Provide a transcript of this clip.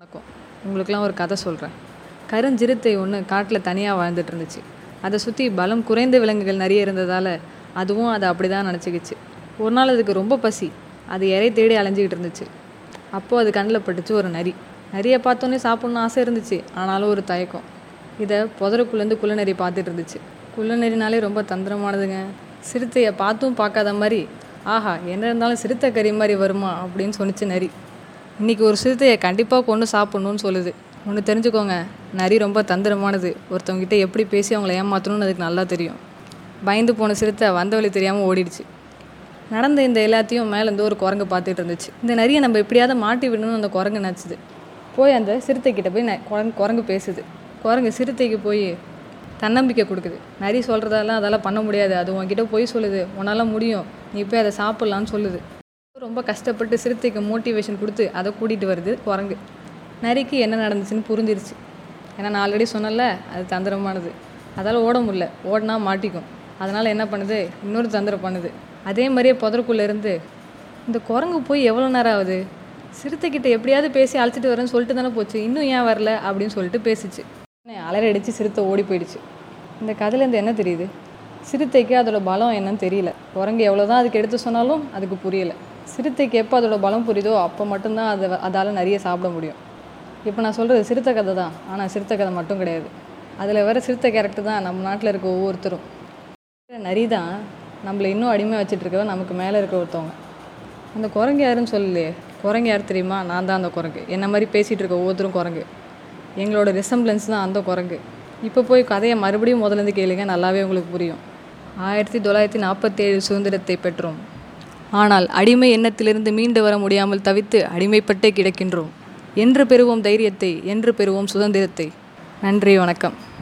வணக்கம். உங்களுக்கெல்லாம் ஒரு கதை சொல்கிறேன் கருஞ்சிறுத்தை ஒன்று காட்டில் தனியாக வாழ்ந்துட்டு இருந்துச்சு. அதை சுற்றி பலம் குறைந்த விலங்குகள் நிறைய இருந்ததால் அதுவும் அதை அப்படி தான் நினச்சிக்கிச்சு. ஒரு நாள் அதுக்கு ரொம்ப பசி. அது இறை தேடி அலைஞ்சிக்கிட்டு இருந்துச்சு. அப்போது அது கண்ணில் பட்டுச்சு ஒரு நரி. நிறைய பார்த்தோன்னே சாப்பிட்ணுன்னு ஆசை இருந்துச்சு. ஆனாலும் ஒரு தயக்கம். இதை புதருக்குள்ளேருந்து குள்ளநரி பார்த்துட்டு இருந்துச்சு. குள்ளநரினாலே ரொம்ப தந்திரமானதுங்க. சிறுத்தையை பார்த்தும் பார்க்காத மாதிரி ஆஹா என்ன இருந்தாலும் சிறுத்தை கறி மாதிரி வருமா? அப்படின்னு சொன்னிச்சு நரி. இன்றைக்கி ஒரு சிறுத்தையை கண்டிப்பாக கொண்டு சாப்பிட்ணுன்னு சொல்லுது. ஒன்று தெரிஞ்சுக்கோங்க நரி ரொம்ப தந்திரமானது. ஒருத்தவங்ககிட்ட எப்படி பேசி அவங்கள ஏமாற்றணும்னு அதுக்கு நல்லா தெரியும். பயந்து போன சிறுத்தை வந்த வழி தெரியாமல் ஓடிடுச்சு. நடந்த இந்த எல்லாத்தையும் மேலேருந்து ஒரு குரங்கு பார்த்துட்டு இருந்துச்சு. இந்த நரியை நம்ம எப்படியாவது மாட்டி விடணும்னு அந்த குரங்கு நினச்சிது. போய் அந்த சிறுத்தைக்கிட்ட போய் குரங்கு குரங்கு பேசுது. குரங்கு சிறுத்தைக்கு போய் தன்னம்பிக்கை கொடுக்குது. நரி சொல்கிறதெல்லாம் அதெல்லாம் பண்ண முடியாது. அது உன்கிட்ட போய் சொல்லுது. உன்னால் முடியும். நீ போய் அதை சாப்பிட்லான்னு சொல்லுது. ரொம்ப கஷ்டப்பட்டு சிறுத்தைக்கு மோட்டிவேஷன் கொடுத்து அதை கூட்டிகிட்டு வருது குரங்கு. நரிக்கு என்ன நடந்துச்சுன்னு புரிஞ்சிருச்சு. ஏன்னா நான் ஆல்ரெடி சொன்னல அது தந்திரமானது. அதால் ஓட முடியல. ஓடினா மாட்டிக்கும். அதனால் என்ன பண்ணுது? இன்னொரு தந்திரம் பண்ணுது. அதே மாதிரியே புதருக்குள்ளே இருந்து இந்த குரங்கு போய் எவ்வளோ நேரம் ஆகுது? சிறுத்தைக்கிட்ட எப்படியாவது பேசி அழைச்சிட்டு வரேன்னு சொல்லிட்டு தானே போச்சு. இன்னும் ஏன் வரல? அப்படின்னு சொல்லிட்டு பேசிச்சு. அலறி அடித்து சிறுத்தை ஓடி போயிடுச்சு. இந்த கதையிலேருந்து என்ன தெரியுது? சிறுத்தைக்கு அதோட பலம் என்னன்னு தெரியல. குரங்கு எவ்வளோ தான் அதுக்கு எடுத்து சொன்னாலும் அதுக்கு புரியலை. சிறுத்தைக்கு எப்போ அதோட பலம் புரியுதோ அப்போ மட்டும்தான் அதை அதால் நிறைய சாப்பிட முடியும். இப்போ நான் சொல்கிறது சிறுத்தை கதை தான். ஆனால் சிறுத்தை கதை மட்டும் கிடையாது. அதில் வர சிறுத்தை கேரக்டர் தான் நம்ம நாட்டில் இருக்க ஒவ்வொருத்தரும். நரி தான் நம்மளை இன்னும் அடிமை வச்சுட்டு நமக்கு மேலே இருக்க ஒருத்தவங்க. அந்த குரங்கு யாருன்னு சொல்லலையே? குரங்கு யார் தெரியுமா? நான் தான் அந்த குரங்கு. என்ன மாதிரி பேசிகிட்டு இருக்க ஒவ்வொருத்தரும் குரங்கு. எங்களோட ரிசம்பிளன்ஸ் தான் அந்த குரங்கு. இப்போ போய் கதையை மறுபடியும் முதலேருந்து கேளுங்க நல்லாவே உங்களுக்கு புரியும். ஆயிரத்தி தொள்ளாயிரத்தி நாற்பத்தேழு சுதந்திரத்தை பெற்றோம். ஆனால் அடிமை எண்ணத்திலிருந்து மீண்டு வர முடியாமல் தவித்து அடிமைப்பட்டே கிடக்கின்றோம். என்று பெறுவோம் தைரியத்தை என்று பெறுவோம் சுதந்திரத்தை. நன்றி வணக்கம்.